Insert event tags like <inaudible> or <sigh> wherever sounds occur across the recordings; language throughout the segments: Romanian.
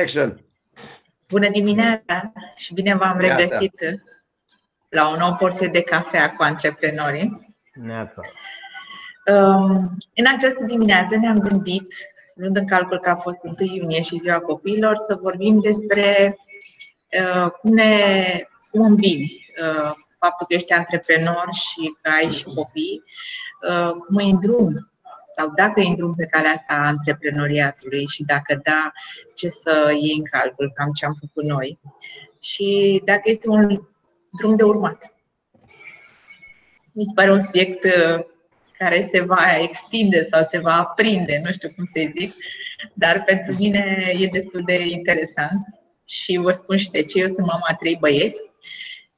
Action! Bună dimineața și bine v-am regăsit la o nouă porție de cafea cu antreprenorii. Neața. Um, în această dimineață ne-am gândit, luând în calcul că a fost 1 iunie și ziua copiilor, să vorbim despre uh, cum ne cum îmbini uh, faptul că ești antreprenor și că ai și copii, uh, cum îi îndrum sau dacă îi drum pe calea asta a antreprenoriatului și dacă da, ce să iei în calcul, cam ce am făcut noi și dacă este un drum de urmat. Mi se pare un subiect uh, care se va extinde sau se va aprinde, nu știu cum să zic, dar pentru mine e destul de interesant și vă spun și de ce. Eu sunt mama a trei băieți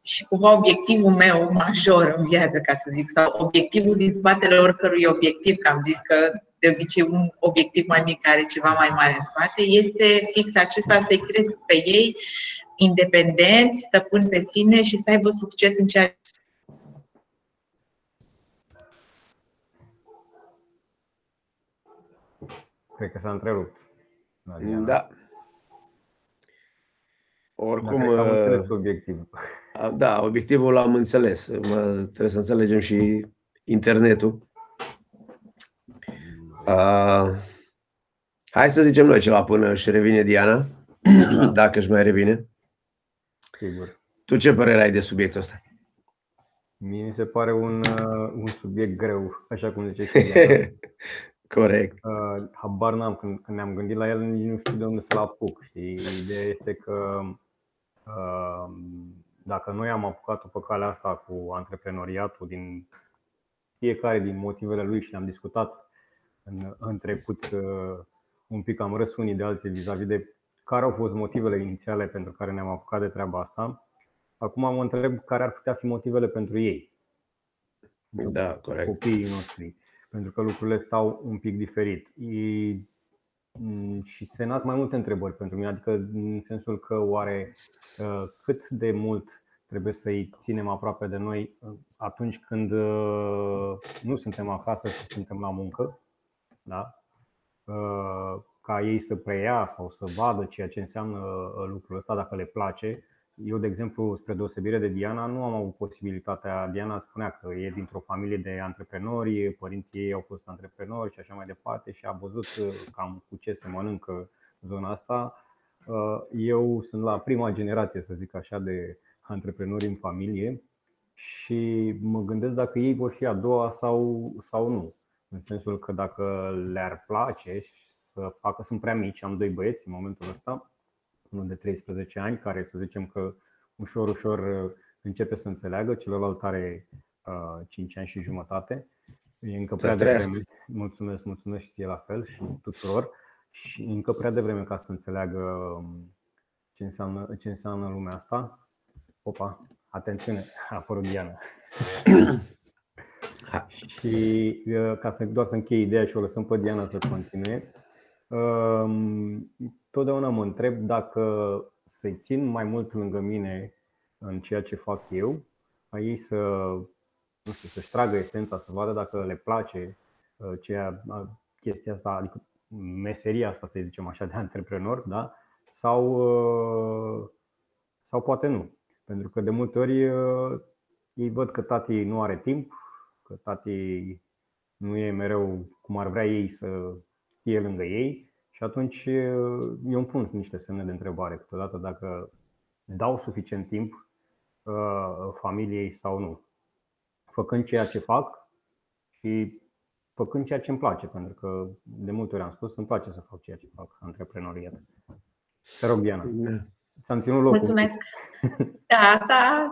și cumva obiectivul meu major în viață, ca să zic, sau obiectivul din spatele oricărui obiectiv, că am zis că de obicei un obiectiv mai mic are ceva mai mare în spate, este fix acesta să-i cresc pe ei independenți, stăpâni pe sine și să aibă succes în ceea Cred că s-a întrerupt. Da. Oricum. Dar obiectivul. Da, obiectivul l-am înțeles. Trebuie să înțelegem și internetul. Uh, hai să zicem noi ceva până își revine Diana, <clears throat> dacă își mai revine. Sigur. Tu ce părere ai de subiectul ăsta? Mie mi se pare un, uh, un subiect greu, așa cum zice și <laughs> Corect. Uh, habar n-am, când, când ne-am gândit la el, nici nu știu de unde să-l apuc. Știi? Ideea este că uh, dacă noi am apucat-o pe calea asta cu antreprenoriatul din fiecare din motivele lui și le-am discutat în, în trecut uh, un pic, am râs unii de alții vis-a-vis de care au fost motivele inițiale pentru care ne-am apucat de treaba asta. Acum mă întreb care ar putea fi motivele pentru ei. Da, corect. Copiii noștri. Pentru că lucrurile stau un pic diferit. Mm, și se nasc mai multe întrebări pentru mine, adică în sensul că oare uh, cât de mult trebuie să-i ținem aproape de noi uh, atunci când uh, nu suntem acasă și suntem la muncă, da? ca ei să preia sau să vadă ceea ce înseamnă lucrul ăsta, dacă le place eu, de exemplu, spre deosebire de Diana, nu am avut posibilitatea. Diana spunea că e dintr-o familie de antreprenori, părinții ei au fost antreprenori și așa mai departe și a văzut uh, cam cu ce se mănâncă zona asta. Uh, eu sunt la prima generație, să zic așa, de antreprenori în familie și mă gândesc dacă ei vor fi a doua sau, sau nu. În sensul că dacă le-ar place să facă, sunt prea mici, am doi băieți în momentul ăsta, unul de 13 ani, care să zicem că ușor, ușor uh, începe să înțeleagă, celălalt are 5 uh, ani și jumătate. E încă prea devreme. Mulțumesc, mulțumesc și ție la fel și tuturor. Și încă prea devreme ca să înțeleagă um, ce înseamnă, ce înseamnă lumea asta. Opa, atențiune, a apărut Diana. <coughs> și uh, ca să doar să închei ideea și o lăsăm pe Diana să continue. Um, totdeauna mă întreb dacă să-i țin mai mult lângă mine în ceea ce fac eu, a ei să, nu știu, să-și tragă esența, să vadă dacă le place uh, ceea, chestia asta, adică meseria asta, să zicem așa, de antreprenor, da? sau, uh, sau poate nu. Pentru că de multe ori uh, ei văd că tati nu are timp, că tati nu e mereu cum ar vrea ei să fie lângă ei și atunci eu îmi pun niște semne de întrebare câteodată dacă dau suficient timp uh, familiei sau nu. Făcând ceea ce fac și făcând ceea ce îmi place, pentru că de multe ori am spus, îmi place să fac ceea ce fac, antreprenoriat. Te rog, Diana. Ți-am ținut locul. Mulțumesc. Da, asta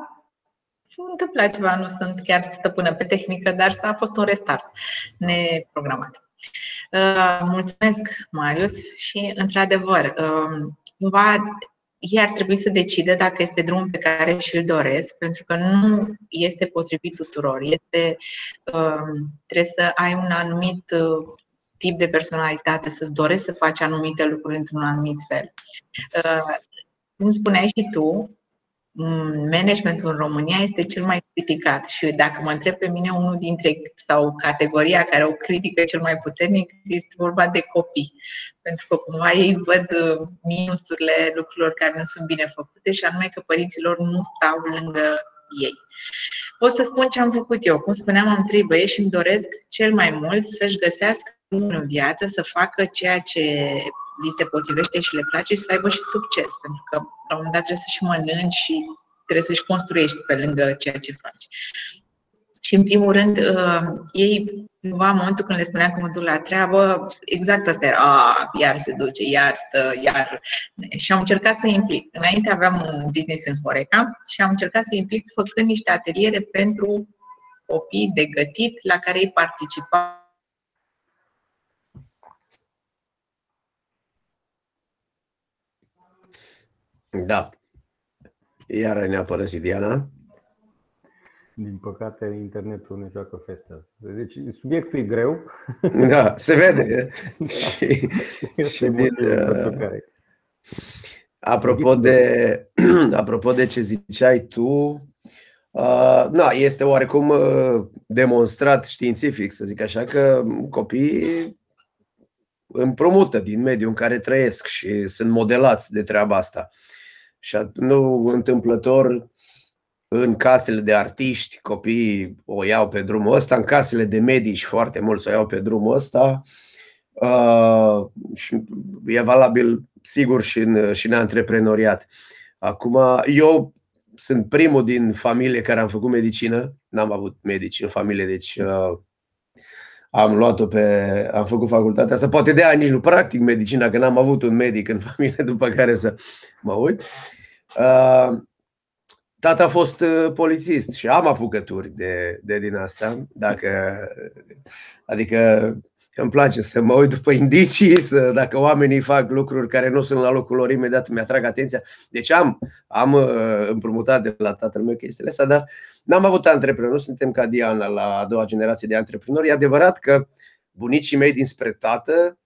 întâmplat ceva, nu sunt chiar stăpână pe tehnică, dar asta a fost un restart neprogramat. Uh, mulțumesc, Marius, și într-adevăr, um, cumva ei ar trebui să decide dacă este drumul pe care și-l doresc, pentru că nu este potrivit tuturor. Este, um, trebuie să ai un anumit uh, tip de personalitate, să-ți dorești să faci anumite lucruri într-un anumit fel. Uh, cum spuneai și tu, managementul în România este cel mai criticat și dacă mă întreb pe mine, unul dintre sau categoria care o critică cel mai puternic este vorba de copii. Pentru că cumva ei văd uh, minusurile lucrurilor care nu sunt bine făcute și anume că părinților nu stau lângă ei. Pot să spun ce am făcut eu. Cum spuneam, am trei băieți și îmi doresc cel mai mult să-și găsească în viață, să facă ceea ce li se potrivește și le place și să aibă și succes. Pentru că la un moment dat trebuie să și mănânci și trebuie să-și construiești pe lângă ceea ce faci. Și în primul rând, uh, ei, cumva, în momentul când le spuneam că mă duc la treabă, exact asta era, a, iar se duce, iar stă, iar... Și am încercat să implic. Înainte aveam un business în Horeca și am încercat să implic făcând niște ateliere pentru copii de gătit la care ei participa Da. Iar ne-a părăsit Diana. Din păcate, internetul ne joacă festa. Deci, subiectul e greu. Da, se vede. <laughs> și, și din, uh, apropo, de, <clears throat> apropo de ce ziceai tu, uh, na, este oarecum uh, demonstrat științific, să zic așa, că copiii împrumută din mediul în care trăiesc și sunt modelați de treaba asta. Și nu întâmplător în casele de artiști, copiii o iau pe drumul ăsta, în casele de medici foarte mulți o iau pe drumul ăsta uh, și e valabil sigur și în, și în antreprenoriat. Acum, eu sunt primul din familie care am făcut medicină, n-am avut medici în familie, deci uh, am luat-o pe, am făcut facultatea asta, poate de ani nici nu practic medicina, că n-am avut un medic în <laughs> familie după care să mă uit. Uh, tata a fost uh, polițist și am apucături de, de din asta, dacă, adică îmi place să mă uit după indicii, să, dacă oamenii fac lucruri care nu sunt la locul lor, imediat mi-atrag atenția. Deci am, am uh, împrumutat de la tatăl meu chestiile astea, dar n-am avut antreprenori, nu suntem ca Diana la a doua generație de antreprenori. E adevărat că bunicii mei dinspre tată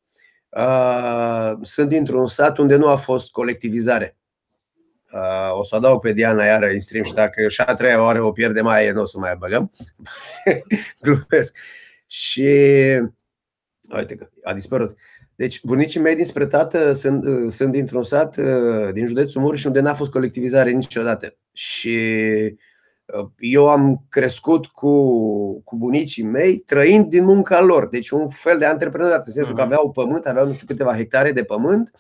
uh, sunt dintr-un sat unde nu a fost colectivizare. Uh, o să adaug pe Diana iară în stream și dacă și a treia oară o pierde mai nu o să mai băgăm. <laughs> Glumesc. Și uite că a dispărut. Deci bunicii mei dinspre tată sunt, uh, sunt dintr-un sat uh, din județul Mureș unde n-a fost colectivizare niciodată. Și eu am crescut cu, cu bunicii mei trăind din munca lor. Deci un fel de antreprenoriat, în sensul că mhm. aveau pământ, aveau nu știu câteva hectare de pământ,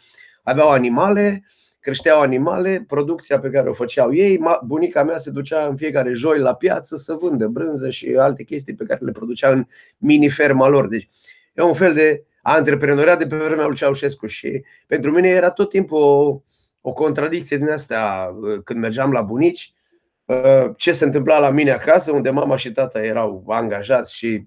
aveau animale, creșteau animale, producția pe care o făceau ei, bunica mea se ducea în fiecare joi la piață să vândă brânză și alte chestii pe care le producea în mini-ferma lor. Deci e un fel de antreprenoriat de pe vremea lui Ceaușescu și pentru mine era tot timpul o, o contradicție din asta când mergeam la bunici, ce se întâmpla la mine acasă, unde mama și tata erau angajați și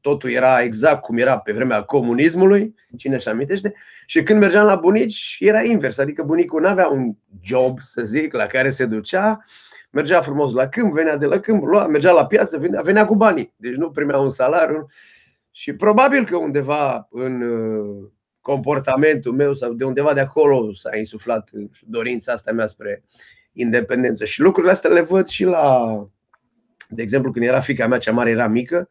totul era exact cum era pe vremea comunismului, cine își amintește, și când mergeam la bunici era invers, adică bunicul nu avea un job, să zic, la care se ducea, mergea frumos la câmp, venea de la câmp, lua, mergea la piață, venea, venea cu banii, deci nu primea un salariu. Și probabil că undeva în uh, comportamentul meu sau de undeva de acolo s-a insuflat dorința asta mea spre independență. Și lucrurile astea le văd și la, de exemplu, când era fica mea cea mare, era mică,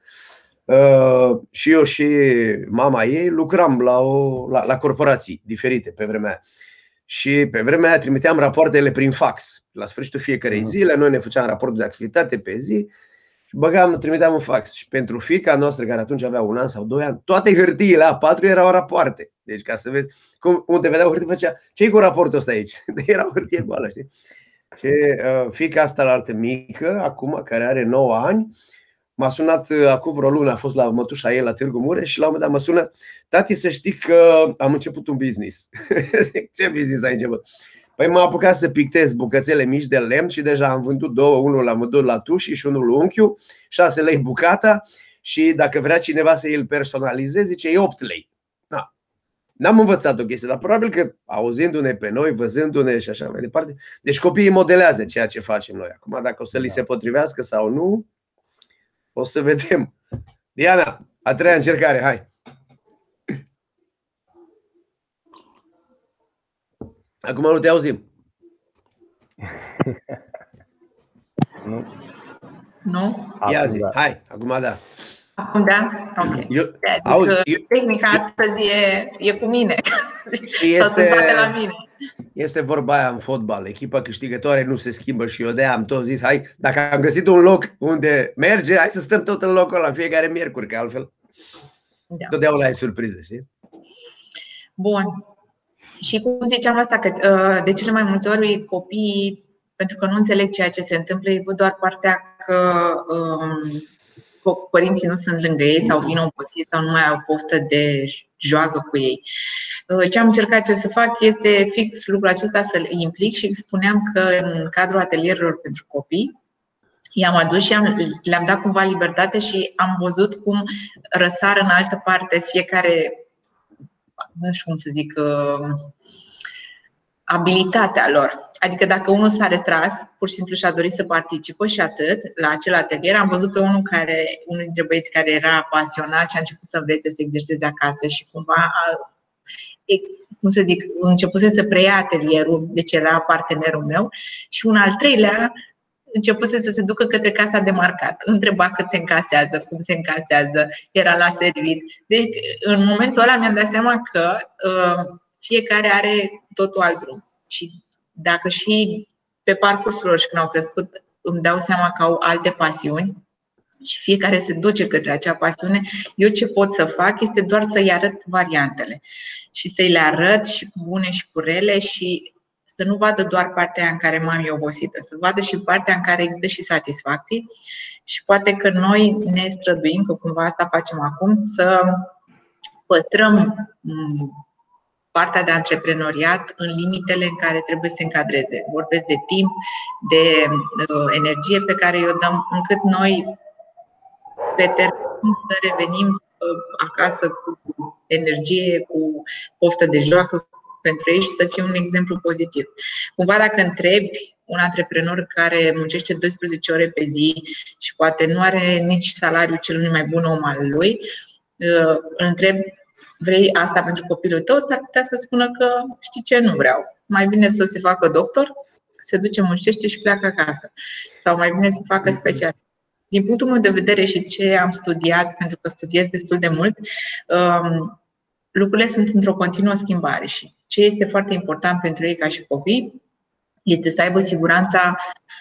Uh, și eu și mama ei lucram la, o, la, la corporații diferite pe vremea aia. Și pe vremea aia trimiteam rapoartele prin fax. La sfârșitul fiecarei mhm. zile, noi ne făceam raportul de activitate pe zi și băgam, trimiteam un fax. Și pentru fica noastră, care atunci avea un an sau doi ani, toate hârtiile a patru erau rapoarte. Deci ca să vezi, cum, unde vedeau hârtie, făcea, ce cu raportul ăsta aici? <laughs> De era hârtie goală, știi? Și uh, fica asta la altă mică, acum, care are 9 ani, M-a sunat uh, acum vreo lună, a fost la mătușa ei la Târgu Mureș și la un moment dat mă sună Tati, să știi că am început un business. <laughs> Ce business ai început? Păi m-am apucat să pictez bucățele mici de lemn și deja am vândut două, unul la mădur la tuși și unul la unchiu, 6 lei bucata și dacă vrea cineva să îl personalizeze, zice, e 8 lei. Na. N-am învățat o chestie, dar probabil că auzindu-ne pe noi, văzându-ne și așa mai departe. Deci copiii modelează ceea ce facem noi. Acum, dacă o să li da. se potrivească sau nu, o să vedem. Diana, a treia încercare, hai. Acum nu te auzim. <laughs> Nu? Nu? Ia zi, da. hai, acum da. Acum da? Ok. Eu, adică, auzi, eu, tehnica eu, astăzi e, e cu mine. <laughs> Este, la mine. este vorba aia în fotbal. Echipa câștigătoare nu se schimbă și eu de am tot zis, hai, dacă am găsit un loc unde merge, hai să stăm tot în locul ăla fiecare miercuri, că altfel da. totdeauna ai surpriză, știi? Bun. Și cum ziceam asta, că uh, de cele mai multe ori copiii, pentru că nu înțeleg ceea ce se întâmplă, ei văd doar partea că um, părinții nu sunt lângă ei sau vin obosiți sau nu mai au poftă de joacă cu ei. Uh, ce am încercat eu să fac este fix lucrul acesta să-l implic și spuneam că în cadrul atelierilor pentru copii, i-am adus și am, le-am dat cumva libertate și am văzut cum răsar în altă parte fiecare, nu știu cum să zic, uh, abilitatea lor. Adică dacă unul s-a retras, pur și simplu și-a dorit să participă și atât la acel atelier, am văzut pe unul care, unul dintre băieți care era pasionat și a început să învețe să exerseze acasă și cumva a, cum să zic, începuse să preia atelierul, deci era partenerul meu și un al treilea începuse să se ducă către casa de marcat. Întreba cât se încasează, cum se încasează, era la servit. Deci, în momentul ăla mi-am dat seama că uh, fiecare are totul alt drum. Și dacă și pe parcursul lor și când au crescut îmi dau seama că au alte pasiuni și fiecare se duce către acea pasiune, eu ce pot să fac este doar să-i arăt variantele și să-i le arăt și cu bune și cu rele și să nu vadă doar partea în care m-am eu obosită, să vadă și partea în care există și satisfacții și poate că noi ne străduim, că cumva asta facem acum, să păstrăm partea de antreprenoriat în limitele în care trebuie să se încadreze. Vorbesc de timp, de uh, energie pe care o dăm, încât noi pe termen să revenim uh, acasă cu energie, cu poftă de joacă pentru ei și să fie un exemplu pozitiv. Cumva dacă întrebi un antreprenor care muncește 12 ore pe zi și poate nu are nici salariul cel mai bun om al lui, uh, îl întreb vrei asta pentru copilul tău, s-ar putea să spună că știi ce, nu vreau. Mai bine să se facă doctor, se duce, muncește și pleacă acasă. Sau mai bine să facă special. Din punctul meu de vedere și ce am studiat, pentru că studiez destul de mult, um, lucrurile sunt într-o continuă schimbare și ce este foarte important pentru ei ca și copii este să aibă siguranța Uh,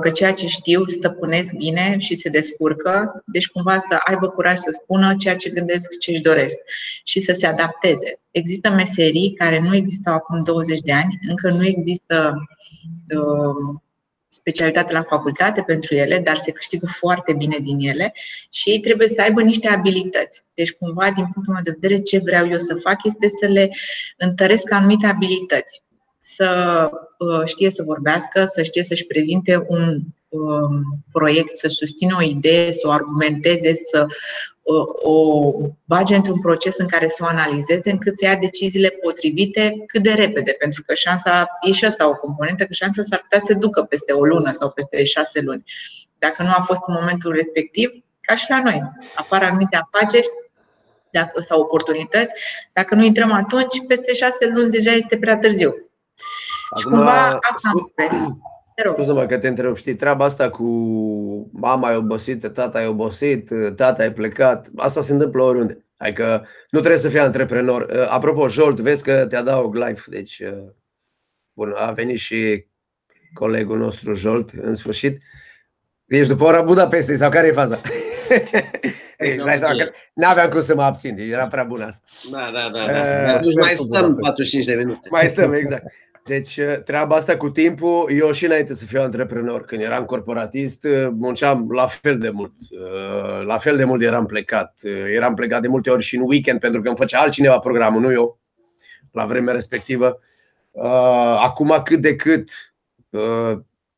că ceea ce știu stăpânesc bine și se descurcă, deci cumva să aibă curaj să spună ceea ce gândesc, ce își doresc și să se adapteze. Există meserii care nu existau acum 20 de ani, încă nu există uh, specialitate la facultate pentru ele, dar se câștigă foarte bine din ele și ei trebuie să aibă niște abilități. Deci, cumva, din punctul meu de vedere, ce vreau eu să fac este să le întăresc anumite abilități să uh, știe să vorbească, să știe să-și prezinte un um, proiect, să susțină o idee, să o argumenteze, să uh, o bage într-un proces în care să o analizeze, încât să ia deciziile potrivite cât de repede, pentru că șansa, e și asta o componentă, că șansa s-ar putea să ducă peste o lună sau peste șase luni. Dacă nu a fost în momentul respectiv, ca și la noi, apar anumite afaceri sau oportunități, dacă nu intrăm atunci, peste șase luni deja este prea tărziu. Și Acum, cumva asta am <clears throat> Scuze-mă că te întreb, știi, treaba asta cu mama e obosită, tata e obosit, tata e plecat, asta se întâmplă oriunde. Adică nu trebuie să fii antreprenor. Uh, apropo, Jolt, vezi că te adaug live, deci uh, bun, a venit și colegul nostru Jolt în sfârșit. Ești după ora Budapestei sau care e faza? <laughs> exact, n-aveam cum să mă abțin, deci era prea bună asta. Da, da, da. da. Uh, mai stăm 45 de minute. Mai stăm, exact. <laughs> Deci uh, treaba asta cu timpul, eu și înainte să fiu antreprenor, când eram corporatist, uh, munceam la fel de mult. Uh, la fel de mult eram plecat. Eram plecat de multe ori și în weekend pentru că îmi făcea altcineva programul, nu eu, la vremea respectivă. Acum cât de cât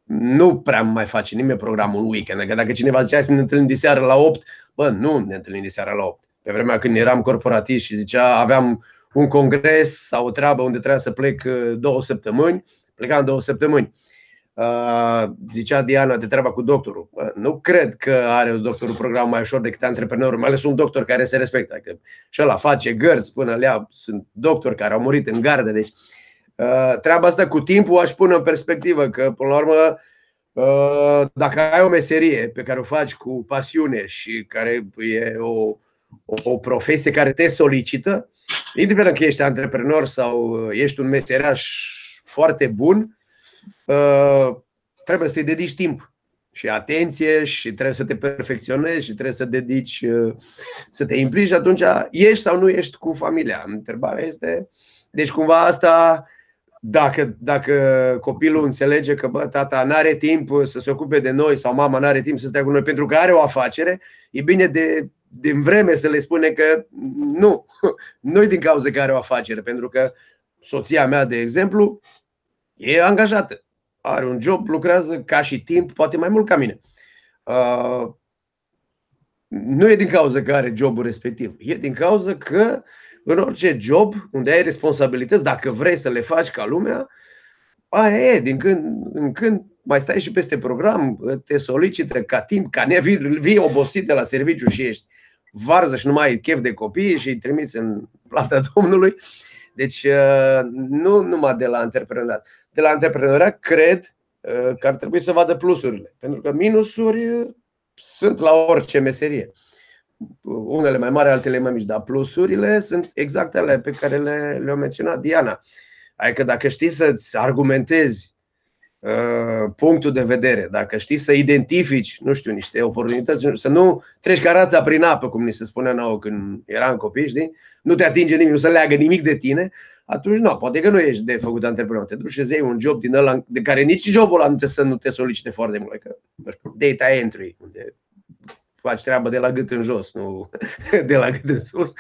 nu prea mai face nimeni programul în weekend. Adică dacă cineva zicea să ne întâlnim de seară la 8, bă, nu ne întâlnim de seară la 8. Pe vremea când eram corporatist și zicea, aveam un congres sau o treabă unde trebuia să plec uh, două săptămâni, plecam două săptămâni. Uh, zicea Diana de treaba cu doctorul. Nu cred că are doctorul program mai ușor decât antreprenorul, mai ales un doctor care se respectă. Că și ăla face gărzi până lea. Sunt doctori care au murit în gardă. Deci uh, treaba asta cu timpul aș pune în perspectivă că, până la urmă, Uh, dacă ai o meserie pe care o faci cu pasiune și care e o, o, o profesie care te solicită, indiferent că ești antreprenor sau ești un meseriaș foarte bun, uh, trebuie să-i dedici timp și atenție și trebuie să te perfecționezi și trebuie să dedici, uh, să te implici și atunci ești sau nu ești cu familia. Întrebarea este, deci cumva asta dacă, dacă copilul înțelege că bă, tata nu are timp să se ocupe de noi sau mama nu are timp să stea cu noi pentru că are o afacere, e bine de, din vreme să le spune că nu, <laughs> nu din cauza că are o afacere, pentru că soția mea, de exemplu, e angajată, are un job, lucrează ca și timp, poate mai mult ca mine. Uh, nu e din cauza că are jobul respectiv, e din cauza că în orice job unde ai responsabilități, dacă vrei să le faci ca lumea, aia e, din când în când mai stai și peste program, te solicită ca timp, ca ne vii obosit de la serviciu și ești varză și nu mai ai chef de copii și îi trimiți în plata <laughs> Domnului. Deci uh, nu numai de la antreprenoriat. De la antreprenoriat cred uh, că ar trebui să vadă plusurile, pentru că minusuri uh, sunt la orice meserie unele mai mari, altele mai mici, dar plusurile sunt exact alea pe care le, le-a menționat Diana. Adică dacă știi să-ți argumentezi uh, punctul de vedere, dacă știi să identifici, nu știu, niște oportunități, să nu treci carața prin apă, cum ni se spunea nouă când eram copii, știi? Nu te atinge nimeni, nu se leagă nimic de tine, atunci nu, poate că nu ești de făcut antreprenor. Te duci și iei un job din ăla de care nici jobul ăla nu te, să nu te solicite foarte mult. Că, nu știu, data entry, unde faci treaba de la gât în jos, nu <laughs> de la gât în sus.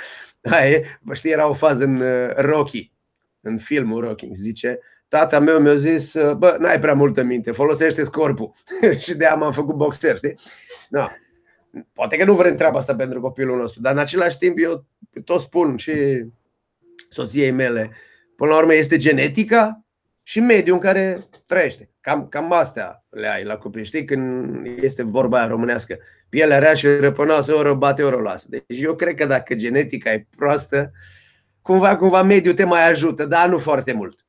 Aia Vă știi, era o fază în uh, Rocky, în filmul Rocky, zice, tata meu mi-a zis, uh, bă, n-ai prea multă minte, folosește corpul. <laughs> și de am făcut boxer, știi? No. Poate că nu vrem treaba asta pentru copilul nostru, dar în același timp eu tot spun și soției mele, până la urmă este genetica și mediul în care trăiește. Cam, cam astea le ai la copii. Știi când este vorba aia românească, pielea rea și răpănoasă, ori o bate, ori o lasă. Deci eu cred că dacă genetica e proastă, cumva, cumva mediul te mai ajută, dar nu foarte mult.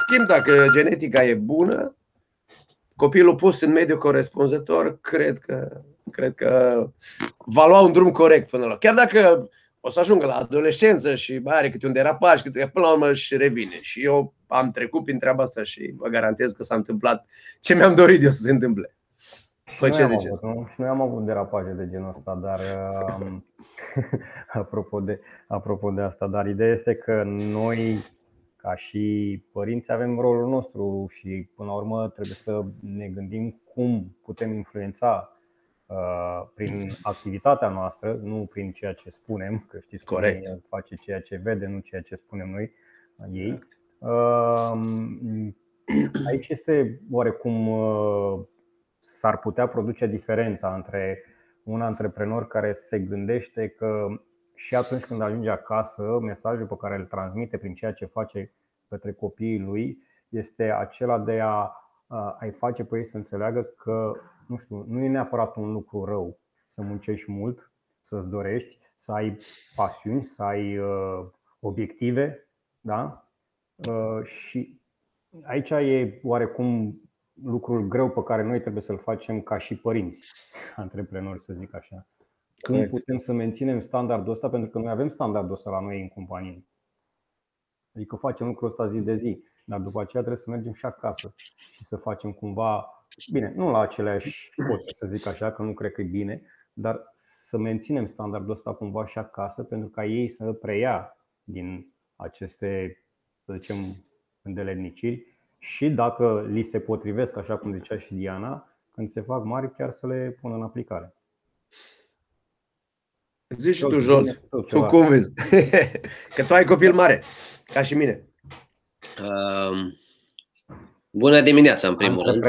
Schimb, dacă genetica e bună, copilul pus în mediul corespunzător, cred că, cred că va lua un drum corect până la. Chiar dacă o să ajungă la adolescență și mai are câte un derapaj, câte, până la urmă și revine. Și eu am trecut prin treaba asta și vă garantez că s-a întâmplat ce mi-am dorit eu să se întâmple. Păi ce ziceți? Avut, și noi am avut derapaje de genul ăsta, dar um, <laughs> apropo, de, apropo de asta, dar ideea este că noi ca și părinți avem rolul nostru și până la urmă trebuie să ne gândim cum putem influența Uh, prin activitatea noastră, nu prin ceea ce spunem, că știți Corect. că face ceea ce vede, nu ceea ce spunem noi ei. Um, <clears throat> aici este oarecum uh, s-ar putea produce diferența între un antreprenor care se gândește că și atunci când ajunge acasă, mesajul pe care îl transmite prin ceea ce face către copiii lui este acela de a, a-i face pe ei să înțeleagă că nu știu, nu e neapărat un lucru rău să muncești mult, să-ți dorești, să ai pasiuni, să ai uh, obiective, da? Uh, și aici e oarecum lucrul greu pe care noi trebuie să-l facem ca și părinți, <laughs> antreprenori, să zic așa. Cum putem să menținem standardul ăsta, pentru că noi avem standardul ăsta la noi în companie. Adică facem lucrul ăsta zi de zi, dar după aceea trebuie să mergem și acasă și să facem cumva Bine, nu la aceleași cote, să zic așa, că nu cred că e bine, dar să menținem standardul ăsta cumva și acasă pentru ca ei să preia din aceste, să zicem, îndeletniciri și dacă li se potrivesc, așa cum zicea și Diana, când se fac mari, chiar să le pună în aplicare. Zici și tu, Jolt, tu cum vezi? <laughs> Că tu ai copil mare, ca și mine. Um, Bună dimineața, în primul rând.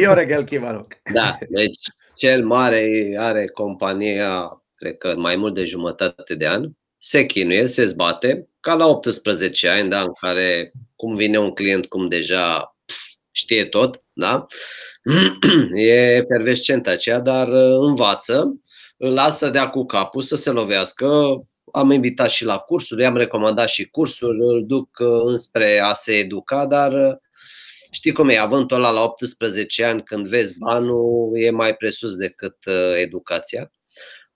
Iorel <laughs> Chivanoc. Da, deci cel mare are compania, cred că mai mult de jumătate de an, se chinuie, se zbate, ca la 18 ani, da, în care cum vine un client, cum deja știe tot, da? <clears throat> E pervescent aceea, dar uh, învață, îl lasă dea cu capul să se lovească. Am invitat și la cursuri, i-am recomandat și cursuri, îl duc uh, înspre a se educa, dar uh, știi cum e, avântul ăla la 18 ani, când vezi banul, e mai presus decât uh, educația.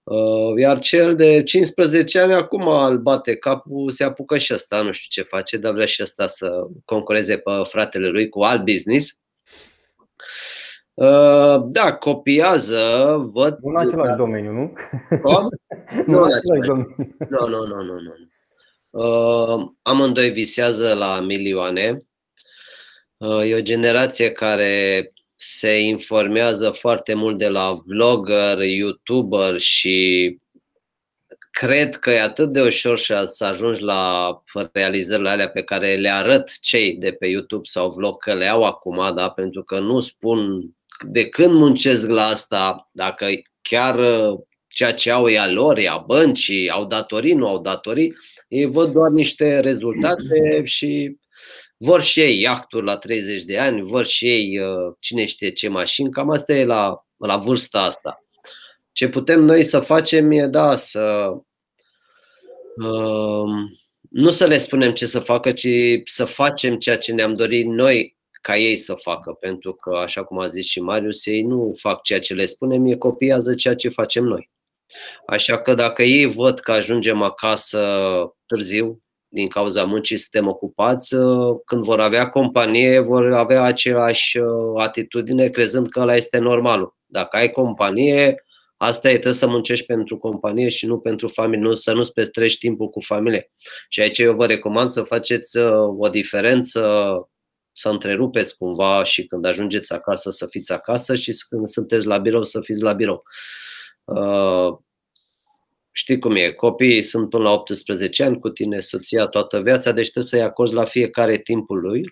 Uh, iar cel de 15 ani acum îl bate capul, se apucă și ăsta, nu știu ce face, dar vrea și ăsta să concureze pe fratele lui cu alt business. Uh, da, copiază, văd... Nu în același da. domeniu, nu? <laughs> nu, nu în același domeniu. Nu, nu, nu, nu. nu. Uh, amândoi visează la milioane. Uh, e o generație care se informează foarte mult de la vlogger, youtuber și cred că e atât de ușor să ajungi la realizările alea pe care le arăt cei de pe YouTube sau vlog că le au acum, da? pentru că nu spun de când muncesc la asta, dacă chiar uh, ceea ce au e a lor, e a băncii, au datorii, nu au datorii, ei văd doar niște rezultate <clears throat> și vor și ei iahturi la 30 de ani, vor și ei uh, cine știe ce mașini, cam asta e la, la vârsta asta. Ce putem noi să facem e, da, să uh, nu să le spunem ce să facă, ci să facem ceea ce ne-am dorit noi ca ei să facă, pentru că, așa cum a zis și Marius, ei nu fac ceea ce le spunem, ei copiază ceea ce facem noi. Așa că dacă ei văd că ajungem acasă târziu, din cauza muncii suntem ocupați, când vor avea companie, vor avea aceeași uh, atitudine, crezând că ăla este normalul. Dacă ai companie, asta e, trebuie să muncești pentru companie și nu pentru familie, nu, să nu-ți petrești timpul cu familie. Și aici eu vă recomand să faceți uh, o diferență să întrerupeți cumva și când ajungeți acasă să fiți acasă și când sunteți la birou să fiți la birou. Uh, știi cum e, copiii sunt până la 18 ani cu tine, soția toată viața, deci trebuie să-i acorzi la fiecare timpul lui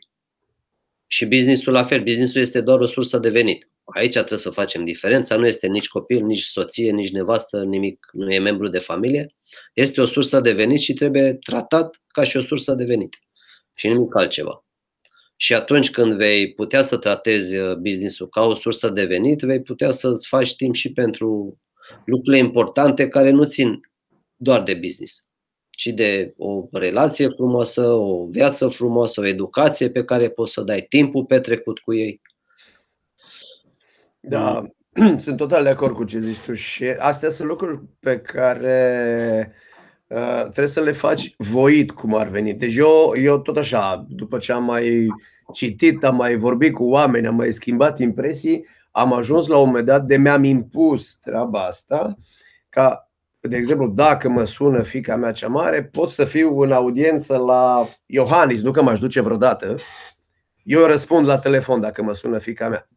și businessul la fel. Businessul este doar o sursă de venit. Aici trebuie să facem diferența, nu este nici copil, nici soție, nici nevastă, nimic, nu e membru de familie. Este o sursă de venit și trebuie tratat ca și o sursă de venit și nimic altceva. Și atunci când vei putea să tratezi uh, businessul ca o sursă de venit, vei putea să-ți faci timp și pentru lucrurile importante care nu țin doar de business, ci de o relație frumoasă, o viață frumoasă, o educație pe care poți să dai timpul petrecut cu ei. Da, sunt total de acord cu ce zici tu și astea sunt lucruri pe care uh, trebuie să le faci voit cum ar veni. Deci eu, eu tot așa, după ce am mai citit, am mai vorbit cu oameni, am mai schimbat impresii, am ajuns la un moment dat de mi-am impus treaba asta ca, de exemplu, dacă mă sună fica mea cea mare, pot să fiu în audiență la Iohannis, nu că m-aș duce vreodată, eu răspund la telefon dacă mă sună fica mea.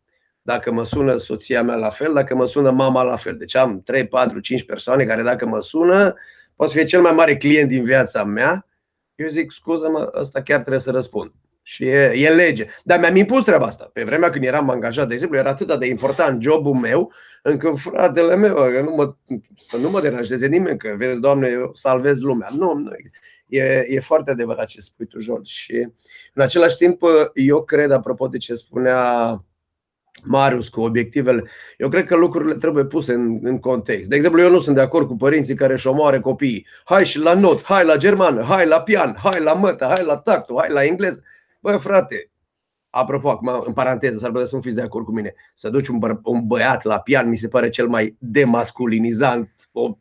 Dacă mă sună soția mea la fel, dacă mă sună mama la fel. Deci am 3, 4, 5 persoane care dacă mă sună, pot să fie cel mai mare client din viața mea. Eu zic, scuză-mă, ăsta chiar trebuie să răspund. Și e, e lege. Dar mi-am impus treaba asta. Pe vremea când eram angajat, de exemplu, era atât de important jobul meu, încât fratele meu, că nu mă, să nu mă deranjeze nimeni, că vezi, Doamne, eu salvez lumea. Nu, nu. E, e foarte adevărat ce spui tu, George. Și în același timp, eu cred, apropo de ce spunea Marius cu obiectivele, eu cred că lucrurile trebuie puse în, în context. De exemplu, eu nu sunt de acord cu părinții care își omoare copiii. Hai și la not, hai la germană, hai la pian, hai la mătă, hai la tactul, hai la engleză. Bă, frate, apropo, acum, în paranteză, s-ar putea să nu fiți de acord cu mine, să duci un, bă- un băiat la pian mi se pare cel mai demasculinizant, o,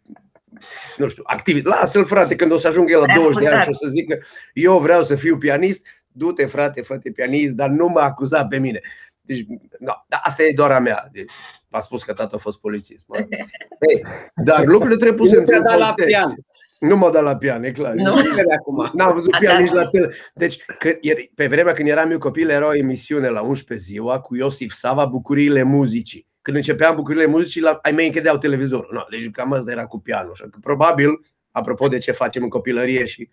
nu știu, activ. Lasă-l, frate, când o să ajung el la 20 de ani și o să zică eu vreau să fiu pianist, du-te, frate, fă pianist, dar nu mă acuza pe mine. Deci, no, dar asta e doar a mea. Deci, a spus că tata a fost polițist. Hey, <laughs> dar lucrurile trebuie puse într-un context. La pian. Nu m-a dat la pian, e clar. Nu, acum. <laughs> N-am văzut pian nici la tele. Deci, că, pe vremea când eram eu copil, era o emisiune la 11 ziua cu Iosif Sava, Bucuriile muzicii. Când începeam Bucuriile muzicii, la, ai mei închedeau televizorul. No, deci cam asta era cu pianul. Așa că, probabil, apropo de ce facem în copilărie și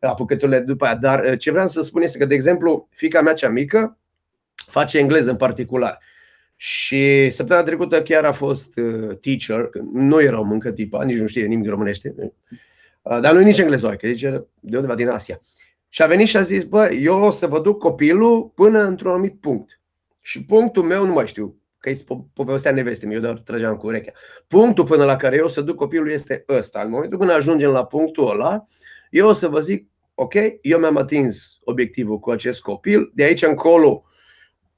apucăturile după aia. Dar uh, ce vreau să spun este că, de exemplu, fica mea cea mică face engleză în particular. Și săptămâna trecută chiar a fost uh, teacher, nu e român încă tipa, nici nu știe nimic românește, uh, dar nu e nici englezoică, deci de undeva din Asia. Și a venit și a zis, bă, eu o să vă duc copilul până într-un anumit punct. Și punctul meu, nu mai știu, că îi povestea neveste, eu doar trăgeam cu urechea. Punctul până la care eu o să duc copilul este ăsta. În momentul când ajungem la punctul ăla, eu o să vă zic, ok, eu mi-am atins obiectivul cu acest copil, de aici încolo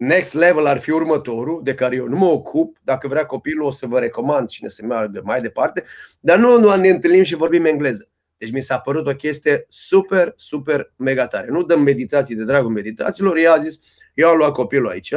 next level ar fi următorul, de care eu nu mă ocup. Dacă vrea copilul, o să vă recomand cine să meargă mai departe. Dar nu, nu ne întâlnim și vorbim engleză. Deci mi s-a părut o chestie super, super mega tare. Nu dăm meditații de dragul meditațiilor. Ea a zis, eu am luat copilul aici.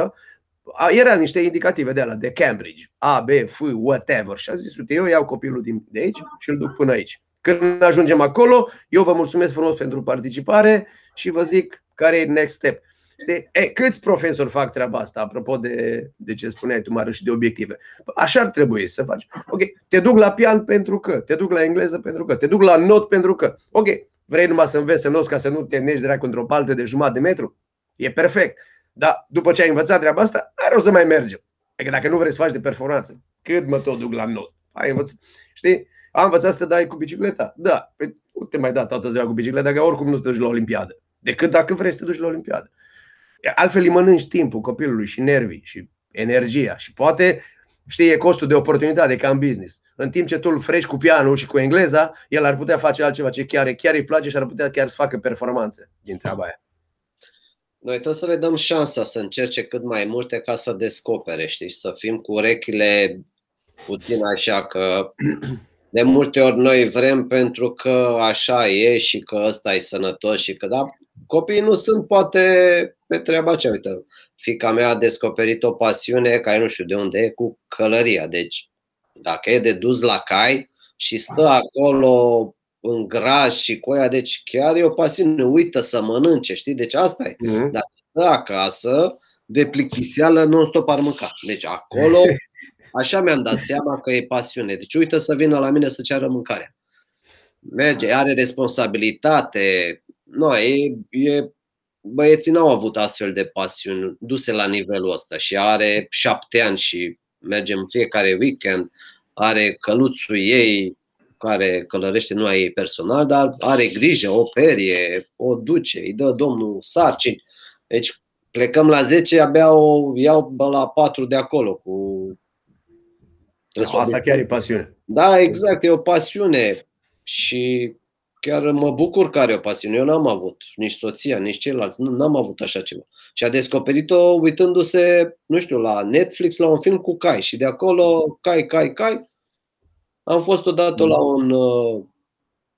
Era niște indicative de la de Cambridge. A, B, F, whatever. Și a zis, uite, eu iau copilul din de aici și îl duc până aici. Când ajungem acolo, eu vă mulțumesc frumos pentru participare și vă zic care e next step. Știi? E, câți profesori fac treaba asta, apropo de, de ce spuneai tu, Mariu, și de obiective? Așa ar trebui să faci. Ok, te duc la pian pentru că, te duc la engleză pentru că, te duc la not pentru că. Ok, vrei numai să înveți să noți ca să nu te nești dracu într-o paltă de jumătate de metru? E perfect. Dar după ce ai învățat treaba asta, are o să mai mergem. Adică dacă nu vrei să faci de performanță, cât mă tot duc la not? Ai învățat, știi? Am învățat să te dai cu bicicleta? Da. Păi, nu te mai da toată ziua cu bicicleta, că oricum nu te duci la Olimpiadă. Decât dacă vrei să te duci la Olimpiadă. Altfel îi mănânci timpul copilului și nervii și energia și poate știi, e costul de oportunitate ca în business. În timp ce tu îl frești cu pianul și cu engleza, el ar putea face altceva ce chiar, chiar îi place și ar putea chiar să facă performanțe din treaba aia. Noi trebuie să le dăm șansa să încerce cât mai multe ca să descopere, știi, să fim cu urechile puțin așa că de multe ori noi vrem pentru că așa e și că ăsta e sănătos și că da, copiii nu sunt poate pe treaba aceea. Uite, fica mea a descoperit o pasiune care nu știu de unde e cu călăria. Deci dacă e de dus la cai și stă acolo în gras și cu aia, deci chiar e o pasiune. Uită să mănânce, știi? Deci asta e. Mm-hmm. Dacă stă acasă, de plictiseală non-stop ar mânca. Deci acolo <laughs> Așa mi-am dat seama că e pasiune. Deci uită să vină la mine să ceară mâncarea. Merge, are responsabilitate. Nu, e, e, băieții n-au avut astfel de pasiuni duse la nivelul ăsta și are șapte ani și mergem în fiecare weekend, are căluțul ei care călărește nu ei personal, dar are grijă, o perie, o duce, îi dă domnul sarcini. Deci plecăm la 10, abia o iau la 4 de acolo cu Asta chiar e pasiune. Da, exact, e o pasiune și chiar mă bucur că are o pasiune. Eu n-am avut, nici soția, nici ceilalți, n-am avut așa ceva. Și a descoperit-o uitându-se, nu știu, la Netflix, la un film cu cai și de acolo, cai, cai, cai. Am fost odată la un uh,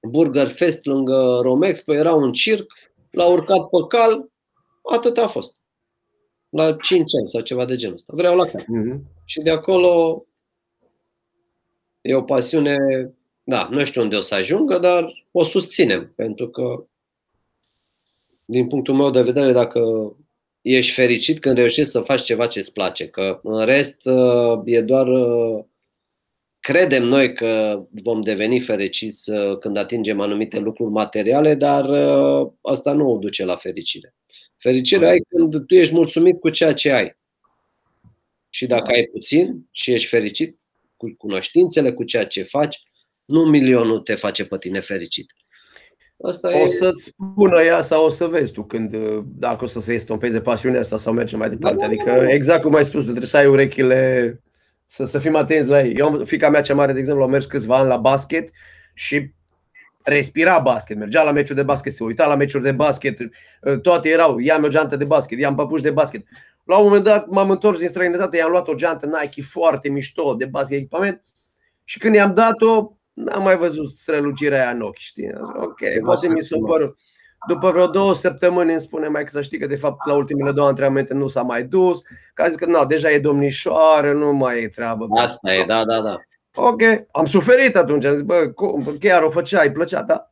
Burger Fest lângă Romexpo, era un circ, l-a urcat pe cal, atât a fost. La 5 ani sau ceva de genul ăsta. Vreau la cal. Mm-hmm. Și de acolo E o pasiune, da, nu știu unde o să ajungă, dar o susținem, pentru că, din punctul meu de vedere, dacă ești fericit când reușești să faci ceva ce îți place, că în rest uh, e doar uh, credem noi că vom deveni fericiți uh, când atingem anumite lucruri materiale, dar asta nu o duce la fericire. Fericirea ai când tu ești mulțumit cu ceea ce ai. Și dacă ai puțin și ești fericit, cu cunoștințele, cu ceea ce faci, nu milionul te face pe tine fericit. Asta o e... să-ți spună ea sau o să vezi tu când, dacă o să se estompeze pasiunea asta sau merge mai departe. Da, da adică, da, da. exact cum ai spus, tu trebuie să ai urechile, să, să fim atenți la ei. Eu, fica mea cea mare, de exemplu, a mers câțiva ani la basket și respira basket, mergea la meciuri de basket, se uita la meciuri de basket, toate erau, ia-mi o geantă de basket, ia-mi păpuși de basket. La un moment dat m-am întors din străinătate, i-am luat o geantă Nike foarte mișto de basket echipament și când i-am dat-o, n-am mai văzut strălucirea aia în ochi, știi? Ok, poate mi s-a părut. După vreo două săptămâni îmi spune mai că să știi că de fapt la ultimele două antrenamente nu s-a mai dus, că a zis că nu, deja e domnișoară, nu mai e treabă. Asta e, da, da, da. Ok, am suferit atunci, am zis, bă, cum, chiar o făceai, plăcea, da?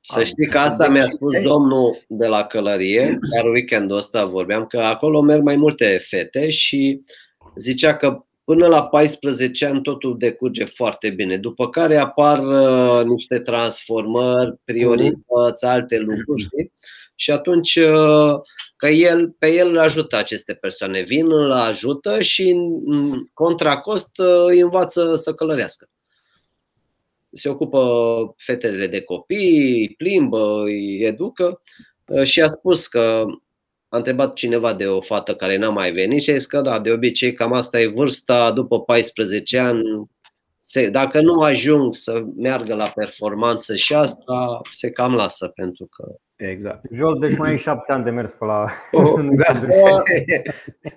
Să știi că asta mi-a spus domnul de la călărie, chiar weekendul ăsta vorbeam, că acolo merg mai multe fete și zicea că până la 14 ani totul decurge foarte bine, după care apar uh, niște transformări, priorități, alte lucruri, știi? Și atunci uh, că el, pe el îl ajută aceste persoane, vin, îl ajută și în contracost uh, îi învață să călărească. Se ocupă fetele de copii, îi plimbă, îi educă uh, și a spus că a întrebat cineva de o fată care n-a mai venit și a zis că da, de obicei cam asta e vârsta, după 14 ani, se, dacă nu ajung să meargă la performanță și asta, se cam lasă pentru că Exact. Jol, deci mai ai șapte ani de mers pe la... Oh, <laughs> da.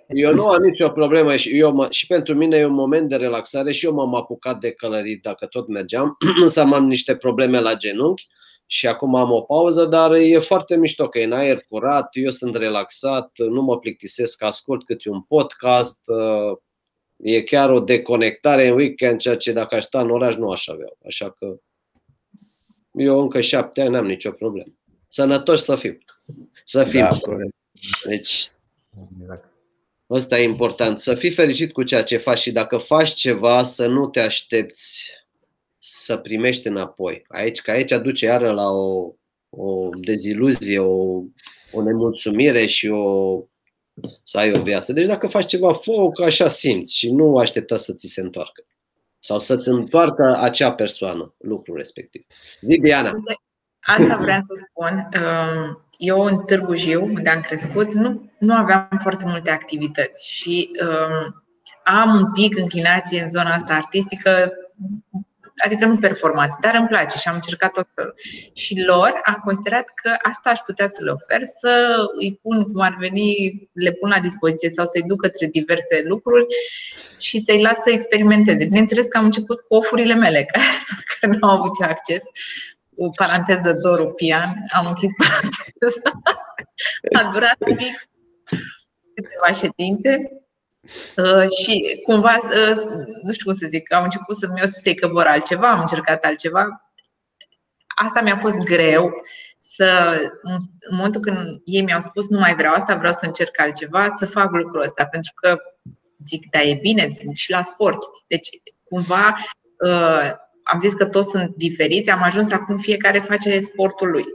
Eu nu am nicio problemă și, eu mă, și pentru mine e un moment de relaxare și eu m-am apucat de călărit dacă tot mergeam, <clears throat> însă am niște probleme la genunchi și acum am o pauză, dar e foarte mișto că e în aer curat, eu sunt relaxat, nu mă plictisesc, ascult câte un podcast, e chiar o deconectare în weekend, ceea ce dacă aș sta în oraș nu aș avea. Așa că eu încă șapte ani n-am nicio problemă. Sănătoși să fim. Să fim. Da, deci, exact. ăsta e important. Să fii fericit cu ceea ce faci și dacă faci ceva, să nu te aștepți să primești înapoi. Aici, că aici aduce iară la o, o deziluzie, o, o nemulțumire și o să ai o viață. Deci dacă faci ceva, fă că așa simți și nu aștepta să ți se întoarcă. Sau să-ți întoarcă acea persoană lucrul respectiv. Zi, Diana. Asta vreau să spun. Um, eu în Târgu Jiu, unde am crescut, nu, nu aveam foarte multe activități și um, am un pic înclinație în zona asta artistică adică nu performați, dar îmi place și am încercat tot felul. Și lor am considerat că asta aș putea să le ofer, să îi pun cum ar veni, le pun la dispoziție sau să-i duc către diverse lucruri și să-i las să experimenteze. Bineînțeles că am început cu ofurile mele, <laughs> că nu au avut acces. O paranteză Doru Pian, am închis paranteza. A durat fix câteva ședințe Uh, și cumva, uh, nu știu cum să zic, au început să mi-au spus că vor altceva, am încercat altceva. Asta mi-a fost greu să, în momentul când ei mi-au spus nu mai vreau asta, vreau să încerc altceva, să fac lucrul ăsta, pentru că zic, da, e bine și la sport. Deci, cumva, uh, am zis că toți sunt diferiți, am ajuns acum fiecare face sportul lui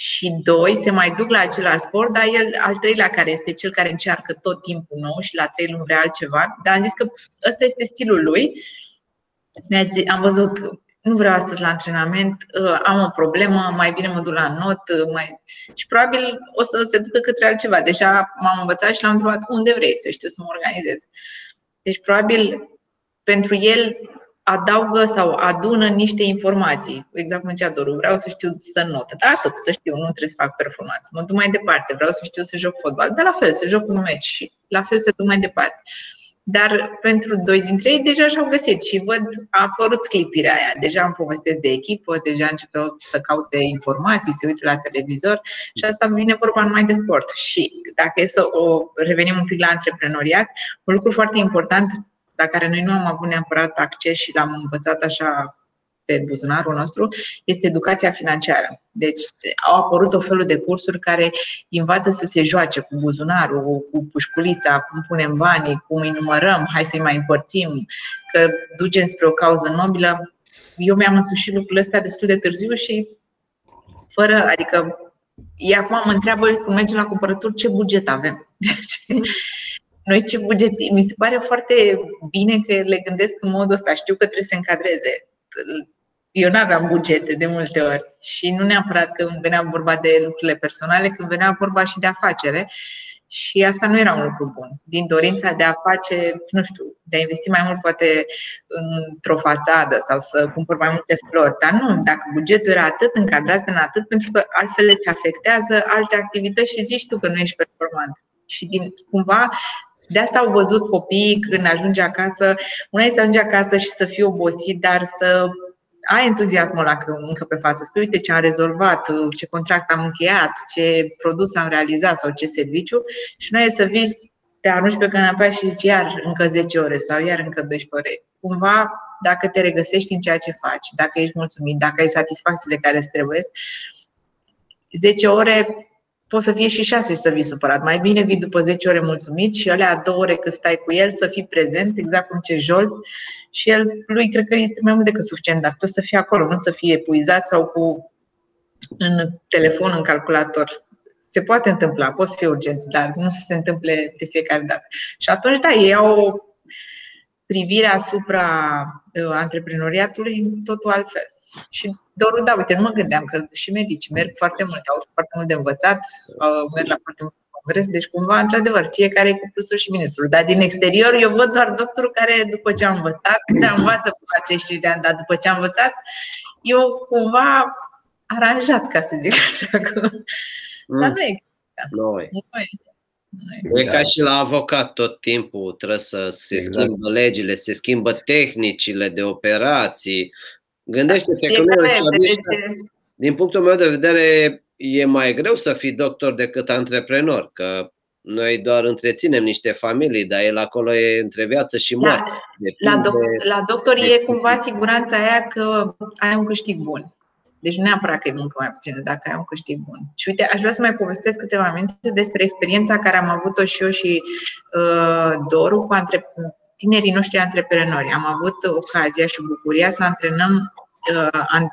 și doi se mai duc la același sport, dar el, al treilea care este cel care încearcă tot timpul nou și la trei luni vrea altceva, dar am zis că ăsta este stilul lui. Mi-a zis, am văzut, nu vreau astăzi la antrenament, uh, am o problemă, mai bine mă duc la not, uh, mai... și probabil o să se ducă către altceva. Deja m-am învățat și l-am întrebat unde vrei să știu să mă organizez. Deci probabil pentru el adaugă sau adună niște informații. Exact cum zicea Doru, vreau să știu să notă. Da, atât, să știu, nu trebuie să fac performanță. Mă duc mai departe, vreau să știu să joc fotbal. Dar la fel, să joc un meci și la fel să duc mai departe. Dar pentru doi dintre ei deja și-au găsit și văd, a apărut sclipirea aia. Deja îmi povestesc de echipă, deja începeau să caute informații, se uită la televizor și asta vine vorba numai de sport. Și dacă e să o revenim un pic la antreprenoriat, un lucru foarte important la care noi nu am avut neapărat acces și l-am învățat așa pe buzunarul nostru, este educația financiară. Deci au apărut o felul de cursuri care învață să se joace cu buzunarul, cu pușculița, cum punem banii, cum îi numărăm, hai să-i mai împărțim, că ducem spre o cauză nobilă. Eu mi-am însușit lucrul ăsta destul de târziu și fără, adică ei acum mă întreabă când mergem la cumpărături ce buget avem. <laughs> noi ce buget, mi se pare foarte bine că le gândesc în modul ăsta, știu că trebuie să încadreze. Eu nu aveam bugete de multe ori și nu neapărat că îmi venea vorba de lucrurile personale, când venea vorba și de afacere și asta nu era un lucru bun. Din dorința de a face, nu știu, de a investi mai mult poate într-o fațadă sau să cumpăr mai multe flori. Dar nu, dacă bugetul era atât, încadrați în atât, pentru că altfel îți afectează alte activități și zici tu că nu ești performant. Și din, cumva de asta au văzut copiii când ajunge acasă, una e să ajunge acasă și să fii obosit, dar să ai entuziasmul ăla încă pe față. Spui, uite ce am rezolvat, ce contract am încheiat, ce produs am realizat sau ce serviciu și nu e să vii, te arunci pe canapea și zici iar încă 10 ore sau iar încă 12 ore. Cumva, dacă te regăsești în ceea ce faci, dacă ești mulțumit, dacă ai satisfacțiile care îți trebuie, 10 ore poți să fie și șase și să vii supărat. Mai bine vii după 10 ore mulțumit și alea două ore cât stai cu el să fii prezent, exact cum ce Jolt. Și el, lui, cred că este mai mult decât suficient, dar tu să fii acolo, nu să fie epuizat sau cu în telefon, în calculator. Se poate întâmpla, poți fi urgent, dar nu se întâmple de fiecare dată. Și atunci, da, ei au o privire asupra uh, antreprenoriatului cu totul altfel. Și doar, da, uite, nu mă gândeam că și medici merg foarte mult, au foarte mult de învățat, merg la foarte mult congres, deci cumva, într-adevăr, fiecare cu plusul și minusul. Dar din exterior, eu văd doar doctorul care, după ce a învățat, se învață până la 35 de ani, dar după ce a învățat, eu cumva aranjat, ca să zic așa. Că... Mm. Dar nu e. Nu e. E da. ca și la avocat tot timpul trebuie să se exact. schimbă legile, se schimbă tehnicile de operații. Gândește-te că nu din punctul meu de vedere e mai greu să fii doctor decât antreprenor, că noi doar întreținem niște familii, dar el acolo e între viață și moarte. La, la, doc- la doctor e cumva siguranța aia că ai un câștig bun. Deci nu neapărat că e muncă mai puțină, dacă ai un câștig bun. Și uite, aș vrea să mai povestesc câteva minute despre experiența care am avut-o și eu și uh, Doru cu antre- tinerii noștri antreprenori. Am avut ocazia și bucuria să antrenăm uh,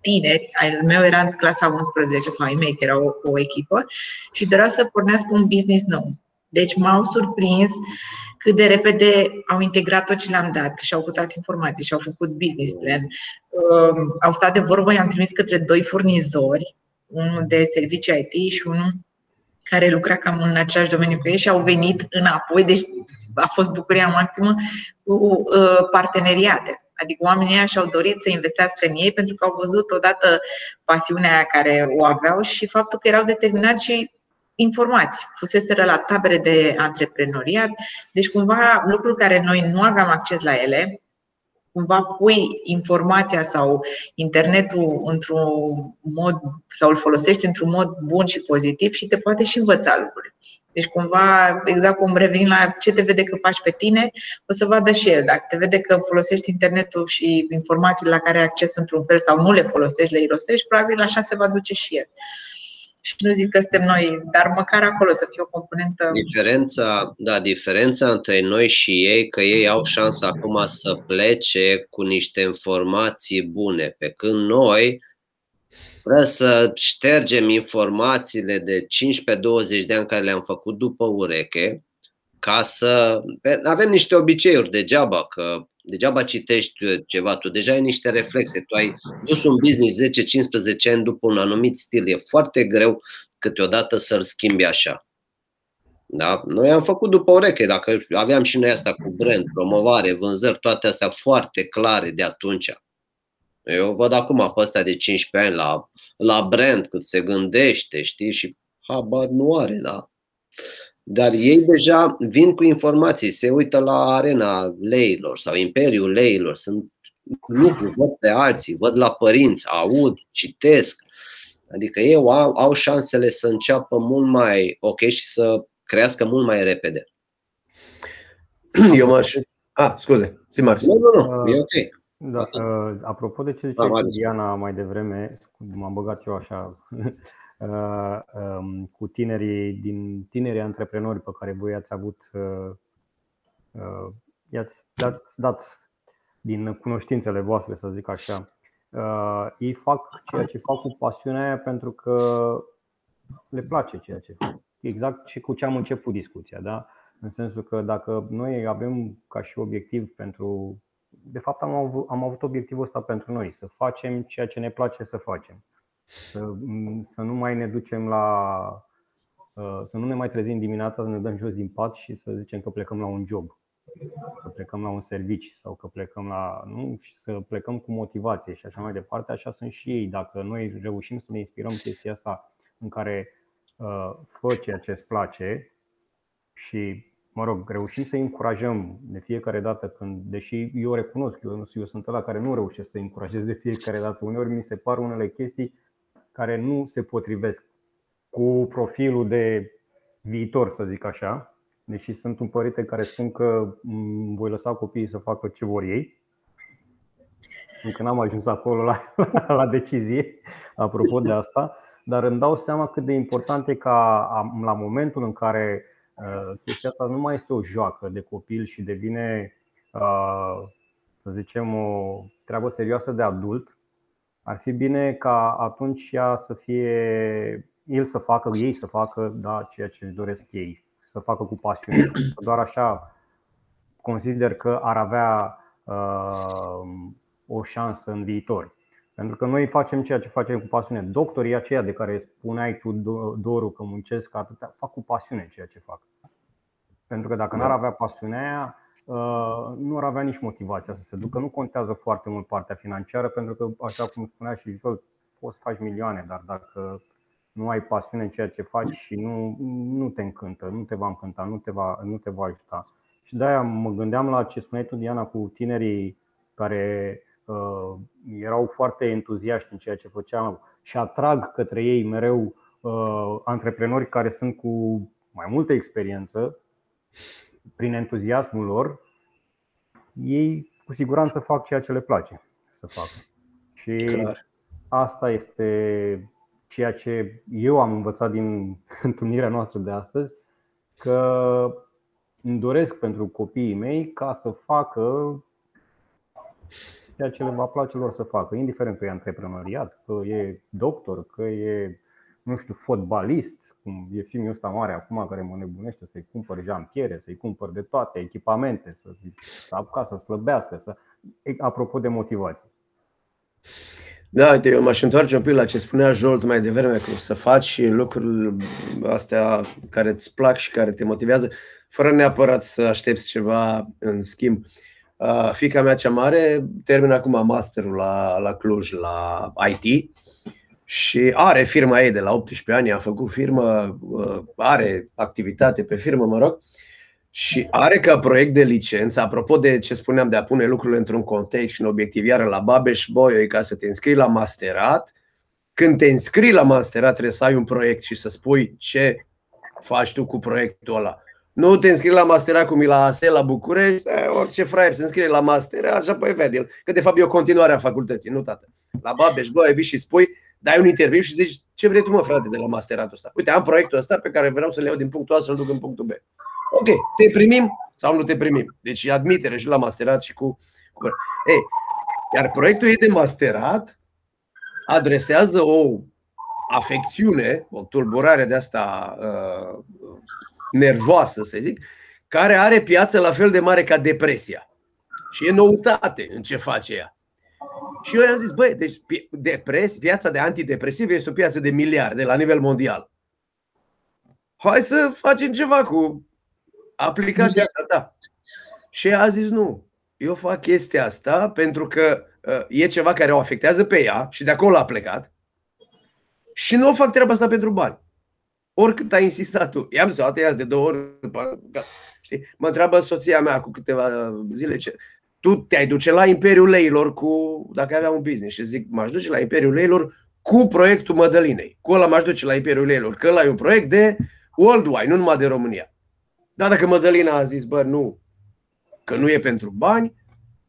tineri, al meu era în clasa 11 sau ai mei, că era o, o echipă, și doreau să pornească un business nou. Deci m-au surprins cât de repede au integrat tot ce le-am dat și au căutat informații și au făcut business plan. Um, au stat de vorbă, i-am trimis către doi furnizori, unul de servicii IT și unul care lucra cam în același domeniu cu ei și au venit înapoi, deci a fost bucuria maximă cu uh, parteneriate. Adică oamenii ăia și-au dorit să investească în ei pentru că au văzut odată pasiunea aia care o aveau și faptul că erau determinați și informați. Fuseseră la tabere de antreprenoriat, deci cumva lucruri care noi nu aveam acces la ele, cumva pui informația sau internetul într-un mod sau îl folosești într-un mod bun și pozitiv și te poate și învăța lucruri. Deci cumva, exact cum revin la ce te vede că faci pe tine, o să vadă și el. Dacă te vede că folosești internetul și informațiile la care ai acces într-un fel sau nu le folosești, le irosești, probabil așa se va duce și el. Și nu zic că suntem noi, dar măcar acolo să fie o componentă. Diferența, da, diferența între noi și ei, că ei au șansa acum să plece cu niște informații bune, pe când noi Vreau să ștergem informațiile de 15-20 de ani care le-am făcut după ureche, ca să avem niște obiceiuri degeaba, că degeaba citești ceva, tu deja ai niște reflexe, tu ai dus un business 10-15 ani după un anumit stil, e foarte greu câteodată să-l schimbi așa. Da? Noi am făcut după ureche, dacă aveam și noi asta cu brand, promovare, vânzări, toate astea foarte clare de atunci. Eu văd acum pe ăsta de 15 ani la la brand, cât se gândește, știi, și habar nu are, da. Dar ei deja vin cu informații, se uită la arena leilor sau imperiul leilor, sunt lucruri, văd pe alții, văd la părinți, aud, citesc. Adică ei au, au șansele să înceapă mult mai ok și să crească mult mai repede. Eu m-aș... Ah, scuze, zi Nu, nu, nu, e ok. Da, uh, apropo de ce zicea Diana mai devreme, m-am băgat eu așa uh, um, cu tinerii din tinerii antreprenori pe care voi ați avut, uh, uh, i-ați, i-ați dat din cunoștințele voastre, să zic așa. Uh, ei fac ceea ce fac cu pasiunea aia pentru că le place ceea ce fac. Exact ce cu ce am început discuția, da? În sensul că dacă noi avem ca și obiectiv pentru de fapt am avut, am avut obiectivul ăsta pentru noi, să facem ceea ce ne place să facem. Să, să nu mai ne ducem la. Uh, să nu ne mai trezim dimineața, să ne dăm jos din pat și să zicem că plecăm la un job, că plecăm la un serviciu sau că plecăm la. Nu, și să plecăm cu motivație și așa mai departe. Așa sunt și ei. Dacă noi reușim să ne inspirăm chestia asta în care uh, fă ceea ce îți place și mă rog, reușim să încurajăm de fiecare dată când, deși eu recunosc, eu, eu sunt ăla care nu reușesc să încurajez de fiecare dată, uneori mi se par unele chestii care nu se potrivesc cu profilul de viitor, să zic așa, deși sunt un părinte care spun că voi lăsa copiii să facă ce vor ei. Încă n-am ajuns acolo la, la, <laughs> la decizie, apropo de asta, dar îmi dau seama cât de important e ca la momentul în care Uh, chestia asta nu mai este o joacă de copil și devine, uh, să zicem, o treabă serioasă de adult. Ar fi bine ca atunci ea să fie, el să facă, ei să facă da, ceea ce își doresc ei, să facă cu pasiune. Doar așa consider că ar avea uh, o șansă în viitor. Pentru că noi facem ceea ce facem cu pasiune. Doctorii aceia de care spuneai tu, Doru, că muncesc atâtea, fac cu pasiune ceea ce fac. Pentru că dacă da. n-ar avea pasiunea aia, uh, nu ar avea nici motivația să se ducă. Nu contează foarte mult partea financiară, pentru că, așa cum spunea și Joel, poți să faci milioane, dar dacă nu ai pasiune în ceea ce faci și nu, nu te încântă, nu te va încânta, nu te va, nu te va ajuta. Și de aia mă gândeam la ce spuneai tu, Diana, cu tinerii care uh, erau foarte entuziaști în ceea ce făceam și atrag către ei mereu uh, antreprenori care sunt cu mai multă experiență, prin entuziasmul lor, ei cu siguranță fac ceea ce le place să facă. Și Clar. asta este ceea ce eu am învățat din <laughs> întâlnirea noastră de astăzi, că îmi doresc pentru copiii mei ca să facă ceea ce le va place lor să facă, indiferent că e antreprenoriat, că e doctor, că e, nu știu, fotbalist, cum e filmul ăsta mare acum care mă nebunește să-i cumpăr jampiere, să-i cumpăr de toate echipamente, să, să ca să slăbească, să... apropo de motivație. Da, uite, eu m-aș întoarce un pic la ce spunea Jolt mai devreme, că să faci lucruri astea care îți plac și care te motivează, fără neapărat să aștepți ceva în schimb. Uh, fica mea cea mare termină acum masterul la, la Cluj, la IT și are firma ei de la 18 ani, a făcut firmă, uh, are activitate pe firmă, mă rog, și are ca proiect de licență, apropo de ce spuneam de a pune lucrurile într-un context și în obiectiv, iară la Babeș Boio, ca să te înscrii la masterat, când te înscrii la masterat trebuie să ai un proiect și să spui ce faci tu cu proiectul ăla. Nu te înscrii la masterat cum e la ASE, la București, orice fraier se înscrie la masterat, așa păi vede că de fapt e o continuare a facultății, nu tată. La Babeș Boio vii și spui, dai un interviu și zici ce vrei tu mă frate de la masteratul ăsta. Uite, am proiectul ăsta pe care vreau să le iau din punctul A să-l duc în punctul B. Ok, te primim sau nu te primim. Deci e admitere și la masterat și cu... cu... Ei, iar proiectul ei de masterat adresează o afecțiune, o tulburare de asta uh, nervoasă, să zic, care are piață la fel de mare ca depresia. Și e noutate în ce face ea. Și eu i-am zis, băi, deci depres, piața de antidepresiv este o piață de miliarde la nivel mondial. Hai să facem ceva cu aplicația asta ta. Și a zis nu, eu fac chestia asta pentru că uh, e ceva care o afectează pe ea și de acolo a plecat și nu o fac treaba asta pentru bani. Oricât ai insistat tu. I-am zis, o de două ori. Știi? Mă întreabă soția mea cu câteva zile ce, tu te-ai duce la Imperiul Leilor cu, dacă avea un business și zic, m-aș duce la Imperiul Leilor cu proiectul Mădălinei. Cu ăla m-aș duce la Imperiul Leilor, că ăla e un proiect de worldwide, nu numai de România. Dar dacă Mădălina a zis, bă, nu, că nu e pentru bani,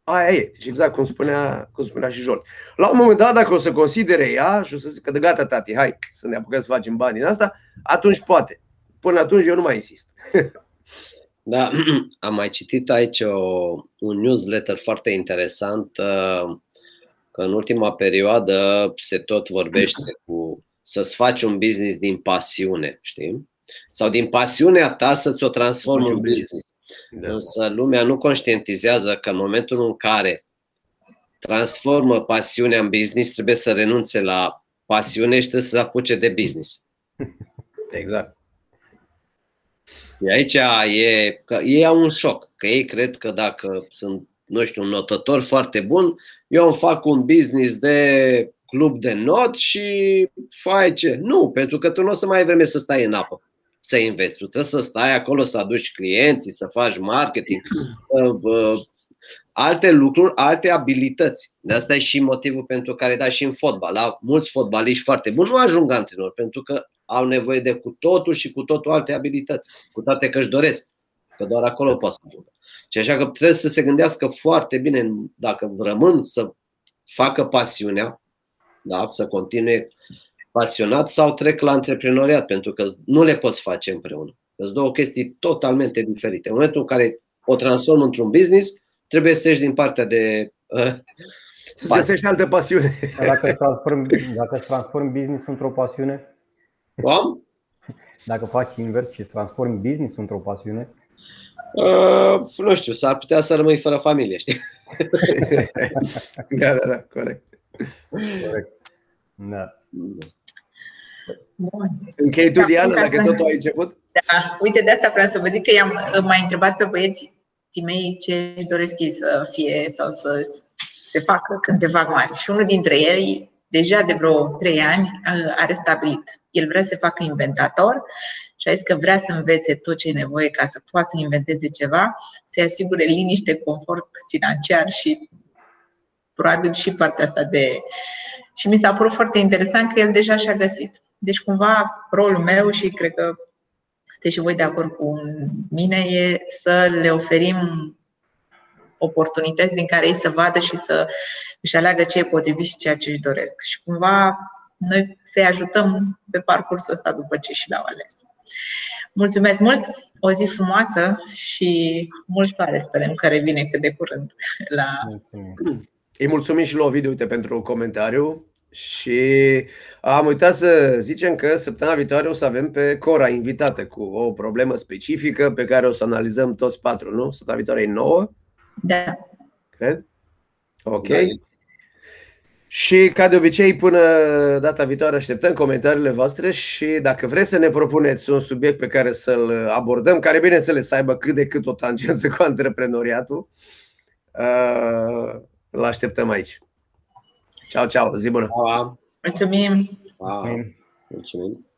aia e. Deci exact cum spunea, cum spunea și Jolt. La un moment dat, dacă o să considere ea și o să zică, de gata, tati, hai să ne apucăm să facem bani din asta, atunci poate. Până atunci eu nu mai insist. <laughs> Da, <clears throat> am mai citit aici o, un newsletter foarte interesant uh, că în ultima perioadă se tot vorbește <clears throat> cu să-ți faci un business din pasiune, știi? Sau din pasiunea ta să-ți o transformi în business. Da. Însă lumea nu conștientizează că în momentul în care transformă pasiunea în business, trebuie să renunțe la pasiune și trebuie să se apuce de business. Exact. Și aici e că ei au un șoc, că ei cred că dacă sunt, nu știu, un notător foarte bun, eu îmi fac un business de club de not și fai ce. Nu, pentru că tu nu o să mai ai vreme să stai în apă să înveți. Tu trebuie să stai acolo, să aduci clienții, să faci marketing, să, uh, alte lucruri, alte abilități. De asta e și motivul pentru care, da, și în fotbal, la mulți fotbaliști foarte buni nu ajung antrenori, pentru că au nevoie de cu totul și cu totul alte abilități, cu toate că își doresc, că doar acolo poate să ajungă. Și așa că trebuie să se gândească foarte bine dacă rămân să facă pasiunea, da, să continue pasionat sau trec la antreprenoriat, pentru că nu le poți face împreună. Sunt două chestii totalmente diferite. În momentul în care o transform într-un business, trebuie să ieși din partea de. Uh, să găsești altă pasiune. Dacă îți transform, dacă îți transform business într-o pasiune? Cum? Dacă faci invers și îți transformi business într-o pasiune? Uh, nu știu, s-ar putea să rămâi fără familie, știi? da, da, da, corect. Corect. Da. Bun. Închei tu, Diana, dacă tot ai început? Da, uite, de asta vreau să vă zic că i-am mai întrebat pe băieții mei ce doresc ei să fie sau să se facă când se fac mari. Și unul dintre ei deja de vreo trei ani are stabilit. El vrea să facă inventator și a zis că vrea să învețe tot ce e nevoie ca să poată să inventeze ceva, să-i asigure liniște, confort financiar și probabil și partea asta de. Și mi s-a părut foarte interesant că el deja și-a găsit. Deci, cumva, rolul meu și cred că sunteți și voi de acord cu mine, e să le oferim oportunități din care ei să vadă și să își aleagă ce e potrivit și ceea ce își doresc. Și cumva noi să-i ajutăm pe parcursul ăsta după ce și l-au ales. Mulțumesc mult, o zi frumoasă și mult soare sperăm că revine cât de curând la... Mulțumim. Îi mulțumim și lui Ovidiu uite, pentru comentariu și am uitat să zicem că săptămâna viitoare o să avem pe Cora invitată cu o problemă specifică pe care o să analizăm toți patru, nu? Săptămâna viitoare e nouă? Da. Cred? Ok. Da. Și ca de obicei, până data viitoare așteptăm comentariile voastre și dacă vreți să ne propuneți un subiect pe care să-l abordăm, care bineînțeles să aibă cât de cât o tangență cu antreprenoriatul, uh, îl așteptăm aici. Ciao, ciao, zi bună! Mulțumim! Mulțumim!